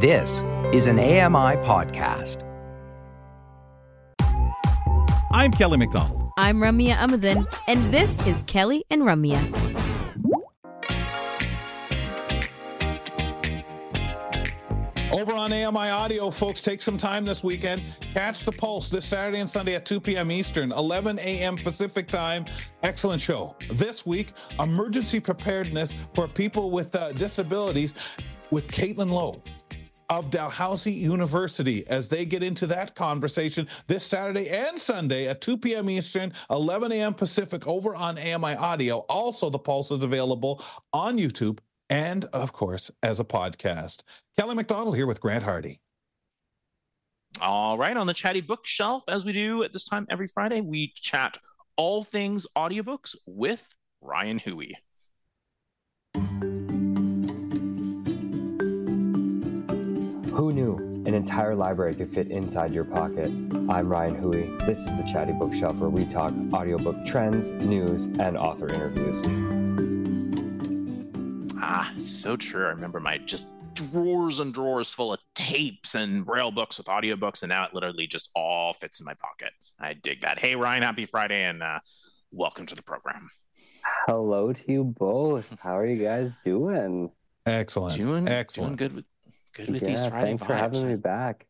This is an AMI podcast. I'm Kelly McDonald. I'm Ramya Amuthan, and this is Kelly and Ramya. Over on AMI Audio, folks, take some time this weekend. Catch the Pulse this Saturday and Sunday at 2 p.m. Eastern, 11 a.m. Pacific time. Excellent show. This week, emergency preparedness for people with uh, disabilities with Caitlin Lowe of Dalhousie University as they get into that conversation this Saturday and Sunday at 2 p.m. Eastern, 11 a.m. Pacific over on AMI Audio. Also, the Pulse is available on YouTube and, of course, as a podcast. Kelly McDonald here with Grant Hardy. All right, on the chatty bookshelf, as we do at this time every Friday, we chat all things audiobooks with Ryan Hooey. Who knew an entire library could fit inside your pocket? I'm Ryan Hooey. This is the Chatty Bookshelf where we talk audiobook trends, news, and author interviews. Ah, so true. I remember my just drawers and drawers full of tapes and braille books with audiobooks, and now it literally just all fits in my pocket. I dig that. Hey, Ryan, happy Friday, and uh, welcome to the program. Hello to you both. How are you guys doing? Excellent. Doing, Excellent. doing good with good with yeah, these Friday thanks vibes. for having me back.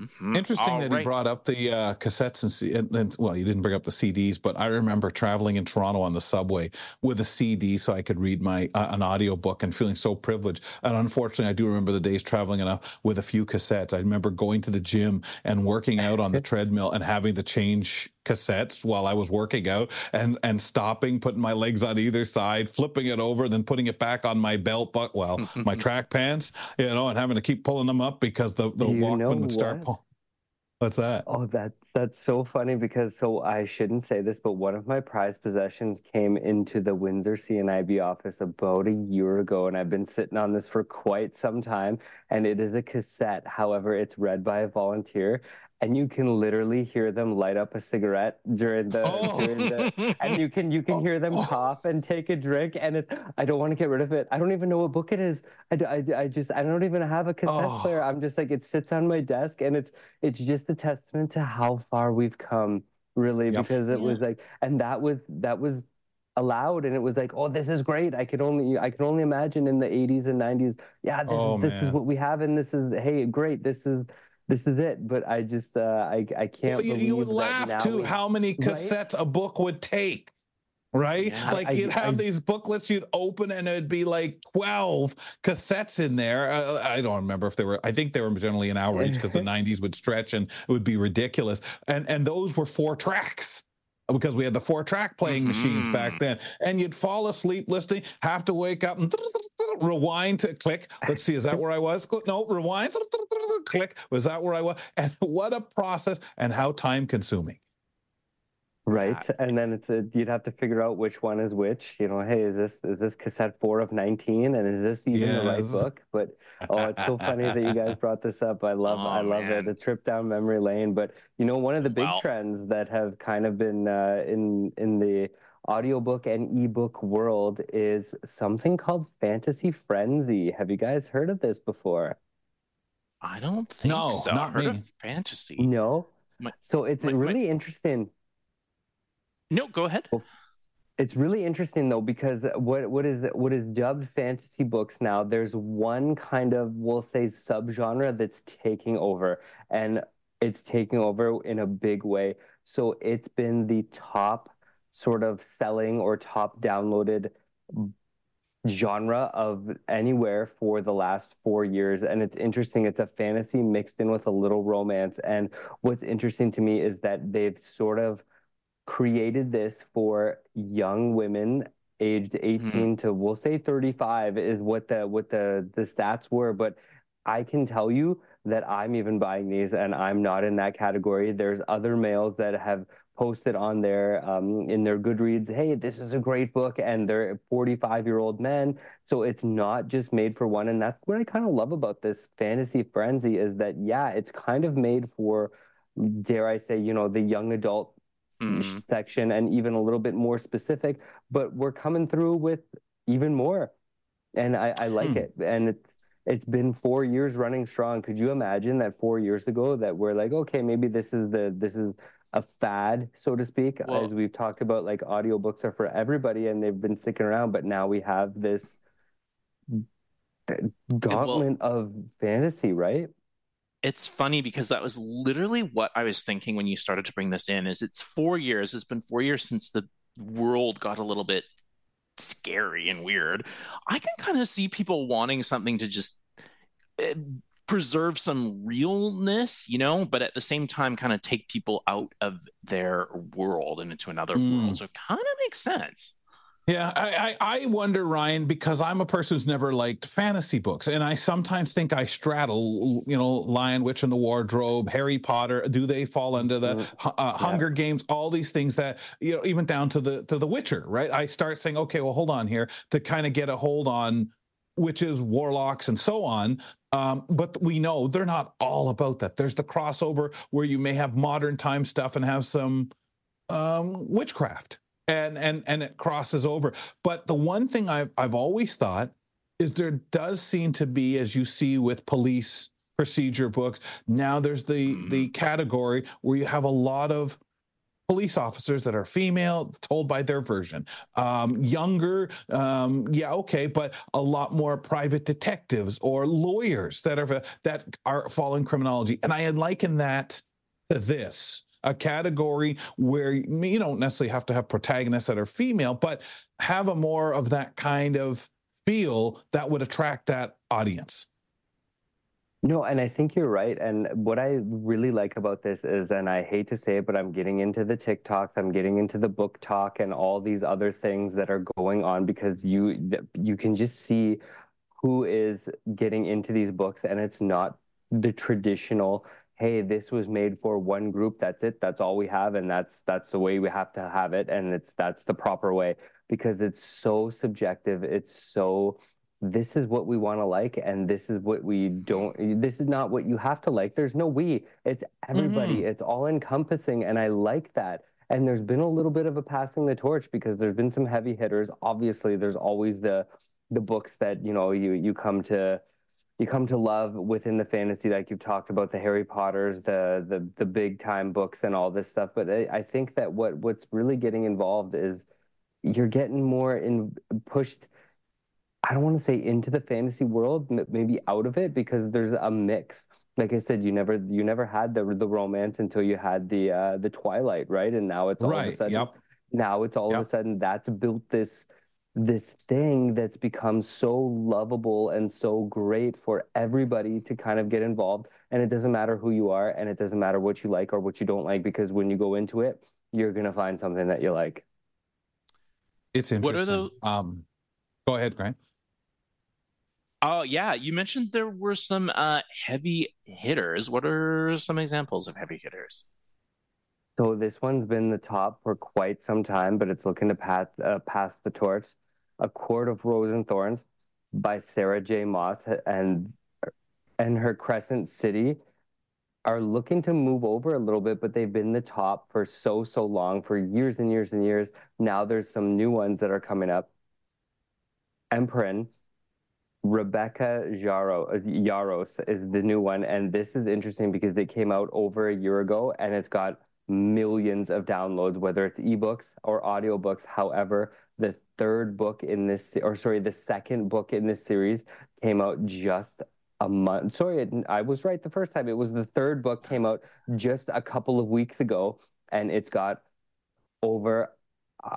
Mhm. Interesting All that right. he brought up the uh, cassettes and, C- and, and well, you didn't bring up the CDs, but I remember traveling in Toronto on the subway with a CD so I could read my uh, an audio book and feeling so privileged. And unfortunately, I do remember the days traveling enough with a few cassettes. I remember going to the gym and working out on the treadmill and having to change cassettes while I was working out and and stopping, putting my legs on either side, flipping it over, then putting it back on my belt, but well, my track pants, you know, and having to keep pulling them up because the the Walkman would start. What's that? Oh, that's that's so funny because so I shouldn't say this, but one of my prized possessions came into the Windsor CNIB office about a year ago, and I've been sitting on this for quite some time. And it is a cassette. However, it's read by a volunteer, and you can literally hear them light up a cigarette during the Oh. during the and you can you can hear them Oh. cough and take a drink and it, i don't want to get rid of it i don't even know what book it is i, I, I just i don't even have a cassette Oh. player i'm just like it sits on my desk and it's it's just a testament to how far we've come really Yep. because it was like and that was that was allowed and it was like oh this is great i could only i can only imagine in the 80s and 90s yeah this Oh, is this man. is what we have and this is hey great this is this is it but i just uh i i can't Well, you, believe you would laugh too we- how many Right? cassettes a book would take. Right? Yeah. like I- you'd have I- these booklets you'd open and it'd be like 12 cassettes in there. Uh, I don't remember if they were, I think they were generally an hour each because the 90s would stretch and it would be ridiculous. And and those were four tracks because we had the four track playing machines back then. And you'd fall asleep listening, have to wake up and rewind to click. Let's see, is that where I was? No, rewind, click. Was that where I was? And what a process and how time consuming. Right. And then it's a, you'd have to figure out which one is which. You know, hey, is this is this cassette four of 19 and is this even the right book? But oh, it's so funny that you guys brought this up. I love I Oh, love man. it. The trip down memory lane. But you know, one of the big Well- trends that have kind of been uh, in in the audiobook and ebook world is something called fantasy frenzy. Have you guys heard of this before? I don't think No, so. not heard me. of fantasy. No. My- So it's my- my- really interesting. No, go ahead. It's really interesting though because what what is what is dubbed fantasy books now? There's one kind of we'll say subgenre that's taking over, and it's taking over in a big way. So it's been the top sort of selling or top downloaded genre of anywhere for the last four years. And it's interesting. It's a fantasy mixed in with a little romance. And what's interesting to me is that they've sort of created this for young women aged mm-hmm. 18 to we'll say 35 is what the what the the stats were but I can tell you that I'm even buying these and I'm not in that category there's other males that have posted on their um, in their Goodreads hey this is a great book and they're 45 year old men so it's not just made for one and that's what I kind of love about this fantasy frenzy is that yeah it's kind of made for dare I say you know the young adult Mhm. section and even a little bit more specific, but we're coming through with even more. And I, I like Hmm. it. And it's it's been four years running strong. Could you imagine that four years ago that we're like, okay, maybe this is the this is a fad, so to speak, well, as we've talked about, like audiobooks are for everybody and they've been sticking around, but now we have this gauntlet well, of fantasy, right? It's funny because that was literally what I was thinking when you started to bring this in is it's 4 years, it's been 4 years since the world got a little bit scary and weird. I can kind of see people wanting something to just eh, preserve some realness, you know, but at the same time, kind of take people out of their world and into another mm. world. So it kind of makes sense. Yeah, I, I, I wonder, Ryan, because I'm a person who's never liked fantasy books, and I sometimes think I straddle, you know, Lion, Witch, and the Wardrobe, Harry Potter. Do they fall under the mm-hmm. uh, yeah. Hunger Games? All these things that you know, even down to the to the Witcher, right? I start saying, okay, well, hold on here to kind of get a hold on witches, warlocks, and so on. Um, but we know they're not all about that. There's the crossover where you may have modern time stuff and have some um, witchcraft, and and and it crosses over. But the one thing I've I've always thought is there does seem to be, as you see with police procedure books, now there's the the mm-hmm. category where you have a lot of police officers that are female told by their version. Um, younger um, yeah okay but a lot more private detectives or lawyers that are that are following criminology. And i had likened that to this a category where you don't necessarily have to have protagonists that are female but have a more of that kind of feel that would attract that audience no, and I think you're right. And what I really like about this is, and I hate to say it, but I'm getting into the TikToks, I'm getting into the BookTok, and all these other things that are going on because you you can just see who is getting into these books, and it's not the traditional. Hey, this was made for one group. That's it. That's all we have, and that's that's the way we have to have it, and it's that's the proper way because it's so subjective. It's so this is what we want to like and this is what we don't this is not what you have to like. There's no we. It's everybody. Mm-hmm. it's all encompassing and i like that. And there's been a little bit of a passing the torch because there's been some heavy hitters. Obviously there's always the the books that you know you you come to you come to love within the fantasy like you've talked about the harry potters the the the big time books and all this stuff. But I, I think that what what's really getting involved is you're getting more in pushed I don't want to say into the fantasy world, maybe out of it because there's a mix. Like I said, you never you never had the the romance until you had the uh, the Twilight, right? And now it's all right. of a sudden yep. now it's all yep. of a sudden that's built this this thing that's become so lovable and so great for everybody to kind of get involved. And it doesn't matter who you are, and it doesn't matter what you like or what you don't like, because when you go into it, you're gonna find something that you like. It's interesting. What are the um, go ahead, Grant. Oh yeah, you mentioned there were some uh, heavy hitters. What are some examples of heavy hitters? So this one's been the top for quite some time, but it's looking to pass uh, pass the torch. A Court of Rose and Thorns by Sarah J. Maas and and her Crescent City are looking to move over a little bit, but they've been the top for so so long, for years and years and years. Now there's some new ones that are coming up. Empyrean Rebecca Jaro, Yarros is the new one, and this is interesting because it came out over a year ago, and it's got millions of downloads, whether it's ebooks or audiobooks. However, the third book in this, or sorry, the second book in this series came out just a month. Sorry, I was right the first time. It was the third book came out just a couple of weeks ago, and it's got over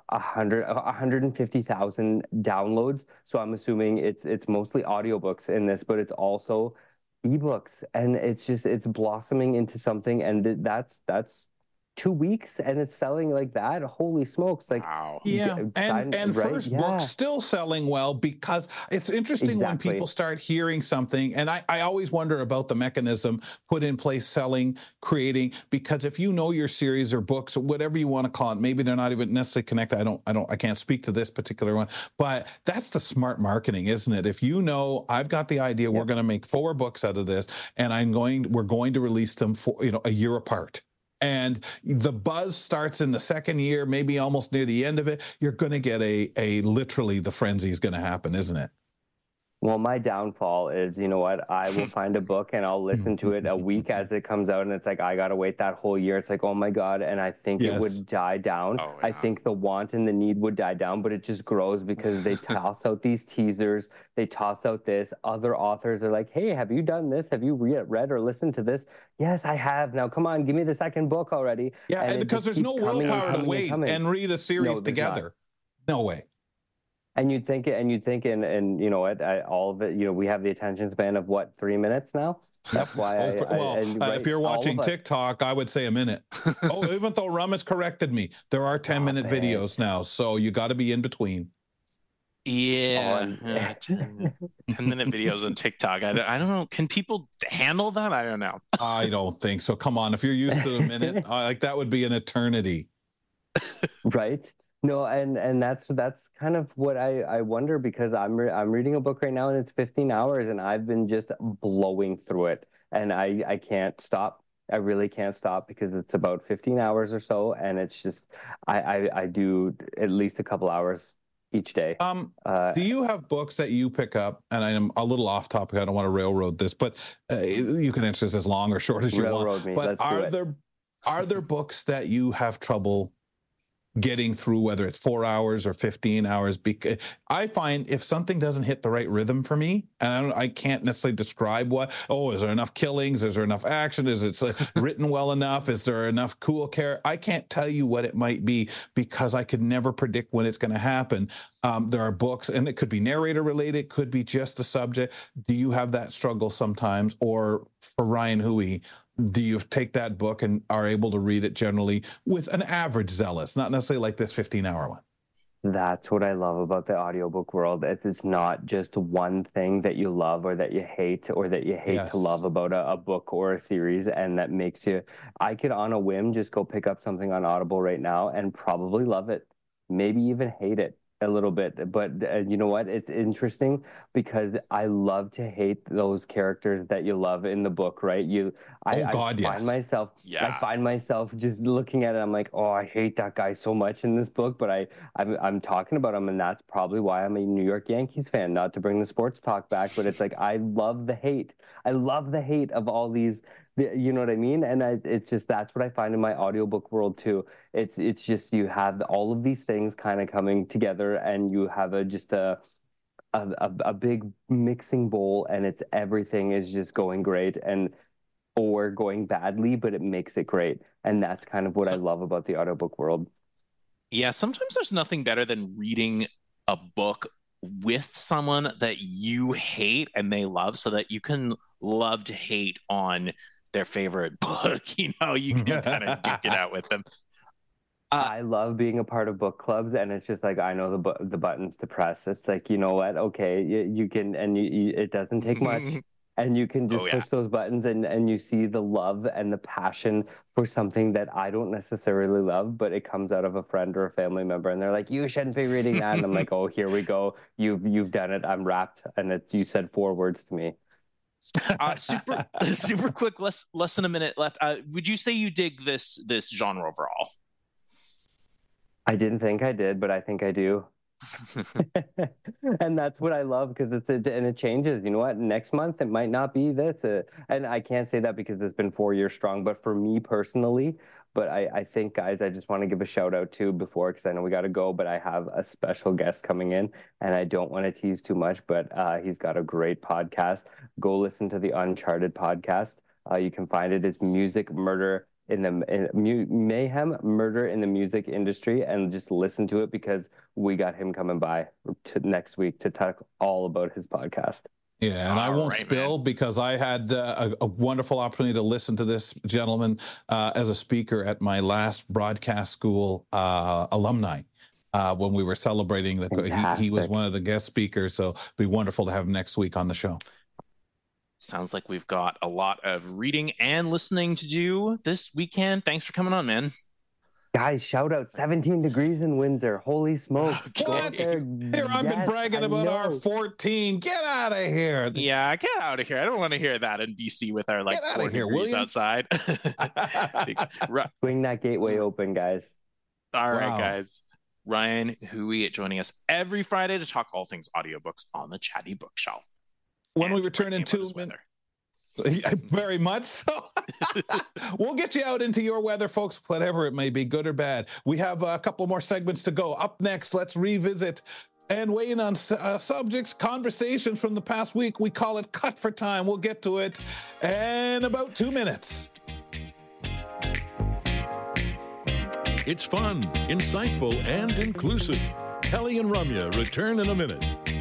a hundred, a hundred and fifty thousand downloads. So I'm assuming it's it's mostly audiobooks in this, but it's also ebooks, and it's just it's blossoming into something, and that's that's two weeks and it's selling like that holy smokes like wow. yeah and and right? first yeah. book still selling well because it's interesting exactly. when people start hearing something and I, I always wonder about the mechanism put in place selling creating because if you know your series or books or whatever you want to call it maybe they're not even necessarily connected i don't i don't i can't speak to this particular one but that's the smart marketing isn't it if you know i've got the idea we're going to make four books out of this and i'm going we're going to release them for you know a year apart and the buzz starts in the second year, maybe almost near the end of it, you're going to get a a literally the frenzy is going to happen, isn't it? Well, my downfall is, you know what? I will find a book and I'll listen to it a week as it comes out, and it's like I gotta wait that whole year. It's like, oh my god, and I think Yes. it would die down. Oh, I think the want and the need would die down, but it just grows because they toss out these teasers, they toss out this. Other authors are like, hey, have you done this? Have you re- read or listened to this? Yes, I have. Now, come on, give me the second book already. Yeah, And because there's no willpower to coming and wait and read a series not. together. No way. And you'd think, and you'd think, and and you know what? I, all of it. You know, we have the attention span of what three minutes now. That's why. I, Oh, for- I- and uh, right, if you're watching TikTok, I would say a minute. oh, even though Rum has corrected me, there are 10 Oh, minute man. videos now. So you got to be in between. Yeah, On- yeah, 10, 10 minute videos on TikTok. I don't, I don't know. Can people handle that? I don't know. I don't think so. Come on. If you're used to a minute, uh, like that would be an eternity. right no and and that's that's kind of what i i wonder because i'm re- i'm reading a book right now and it's 15 hours and i've been just blowing through it and i i can't stop i really can't stop because it's about 15 hours or so and it's just i i, I do at least a couple hours each day Um, uh do you have books that you pick up? And I am a little off topic. I don't want to railroad this, but uh, you can answer this as long or short as you want. railroad me But let's do are there are there books that you have trouble getting through, whether it's four hours or fifteen hours? Because I find if something doesn't hit the right rhythm for me, and I, don't, I can't necessarily describe what. Oh, is there enough killings? Is there enough action? Is it written well enough? Is there enough cool care? I can't tell you what it might be because I could never predict when it's going to happen. Um, there are books, and it could be narrator related, could be just the subject. Do you have that struggle sometimes, or for Ryan Hooey? Do you take that book and are able to read it generally with an average zealous, not necessarily like this 15 hour one? That's what I love about the audiobook world. It- It's not just one thing that you love or that you hate or that you hate Yes. to love about a, a book or a series and that makes you I could on a whim just go pick up something on Audible right now and probably love it. Maybe even hate it a little bit. But uh, you know what? It's interesting because I love to hate those characters that you love in the book, right? You I, Oh, God, I find yes. myself I find myself just looking at it. I'm like, oh, I hate that guy so much in this book, but I, I'm, I'm talking about him, and that's probably why I'm a New York Yankees fan. Not to bring the sports talk back, but it's like I love the hate. I love the hate of all these. You know what I mean? And I, it's just that's what I find in my audiobook world too. It's it's just you have all of these things kind of coming together, and you have a just a a, a, a big mixing bowl and it's everything is just going great and or going badly but it makes it great and that's kind of what i love about the audiobook world Yeah, sometimes there's nothing better than reading a book with someone that you hate and they love so that you can love to hate on their favorite book. You know, you can kind of duke it out with them. Uh, i love being a part of book clubs and it's just like i know the bu- the buttons to press it's like you know what okay you, you can and you, you, it doesn't take much and you can just Oh, yeah. push those buttons and and you see the love and the passion for something that I don't necessarily love, but it comes out of a friend or a family member, and they're like, "You shouldn't be reading that," and I'm like, "Oh, here we go. You've you've done it. I'm wrapped." And it, you said four words to me. Uh, super, super quick. Less, less than a minute left. Uh, would you say you dig this this genre overall? I didn't think I did, but I think I do. and that's what I love because it's a, and it changes. You know what? Next month it might not be this, uh, and I can't say that because it's been four years strong. But for me personally, but I, I think guys, I just want to give a shout out to before because I know we got to go, but I have a special guest coming in, and I don't want to tease too much, but uh, he's got a great podcast. Go listen to the Uncharted podcast. Uh, you can find it. It's Music Murder in the in, mu- mayhem murder in the music industry and just listen to it because we got him coming by to next week to talk all about his podcast Yeah, and I won't right, spill man. because I had uh, a, a wonderful opportunity to listen to this gentleman uh, as a speaker at my last broadcast school uh, alumni. Uh, when we were celebrating the, he, he was one of the guest speakers, so it'd be wonderful to have him next week on the show. Sounds like we've got a lot of reading and listening to do this weekend. Thanks for coming on, man. Guys shout out 17 degrees in windsor holy smoke Go out What? there. Here, I've been bragging about our 14. Get out of here. Yeah, get out of here. I don't want to hear that in BC with our like Get outta four here, will degrees outside. Ru- swing that gateway open guys All right, Wow. guys. Ryan Hooey joining us every Friday to talk all things audiobooks on the Chatty Bookshelf. When And we return in two minutes. Very much so. we'll get you out into your weather, folks, whatever it may be, good or bad. We have a couple more segments to go. Up next, let's revisit and weigh in on uh, subjects, conversations from the past week. We call it Cut for Time. We'll get to it in about two minutes. It's fun, insightful, and inclusive. Kelly and Ramya return in a minute.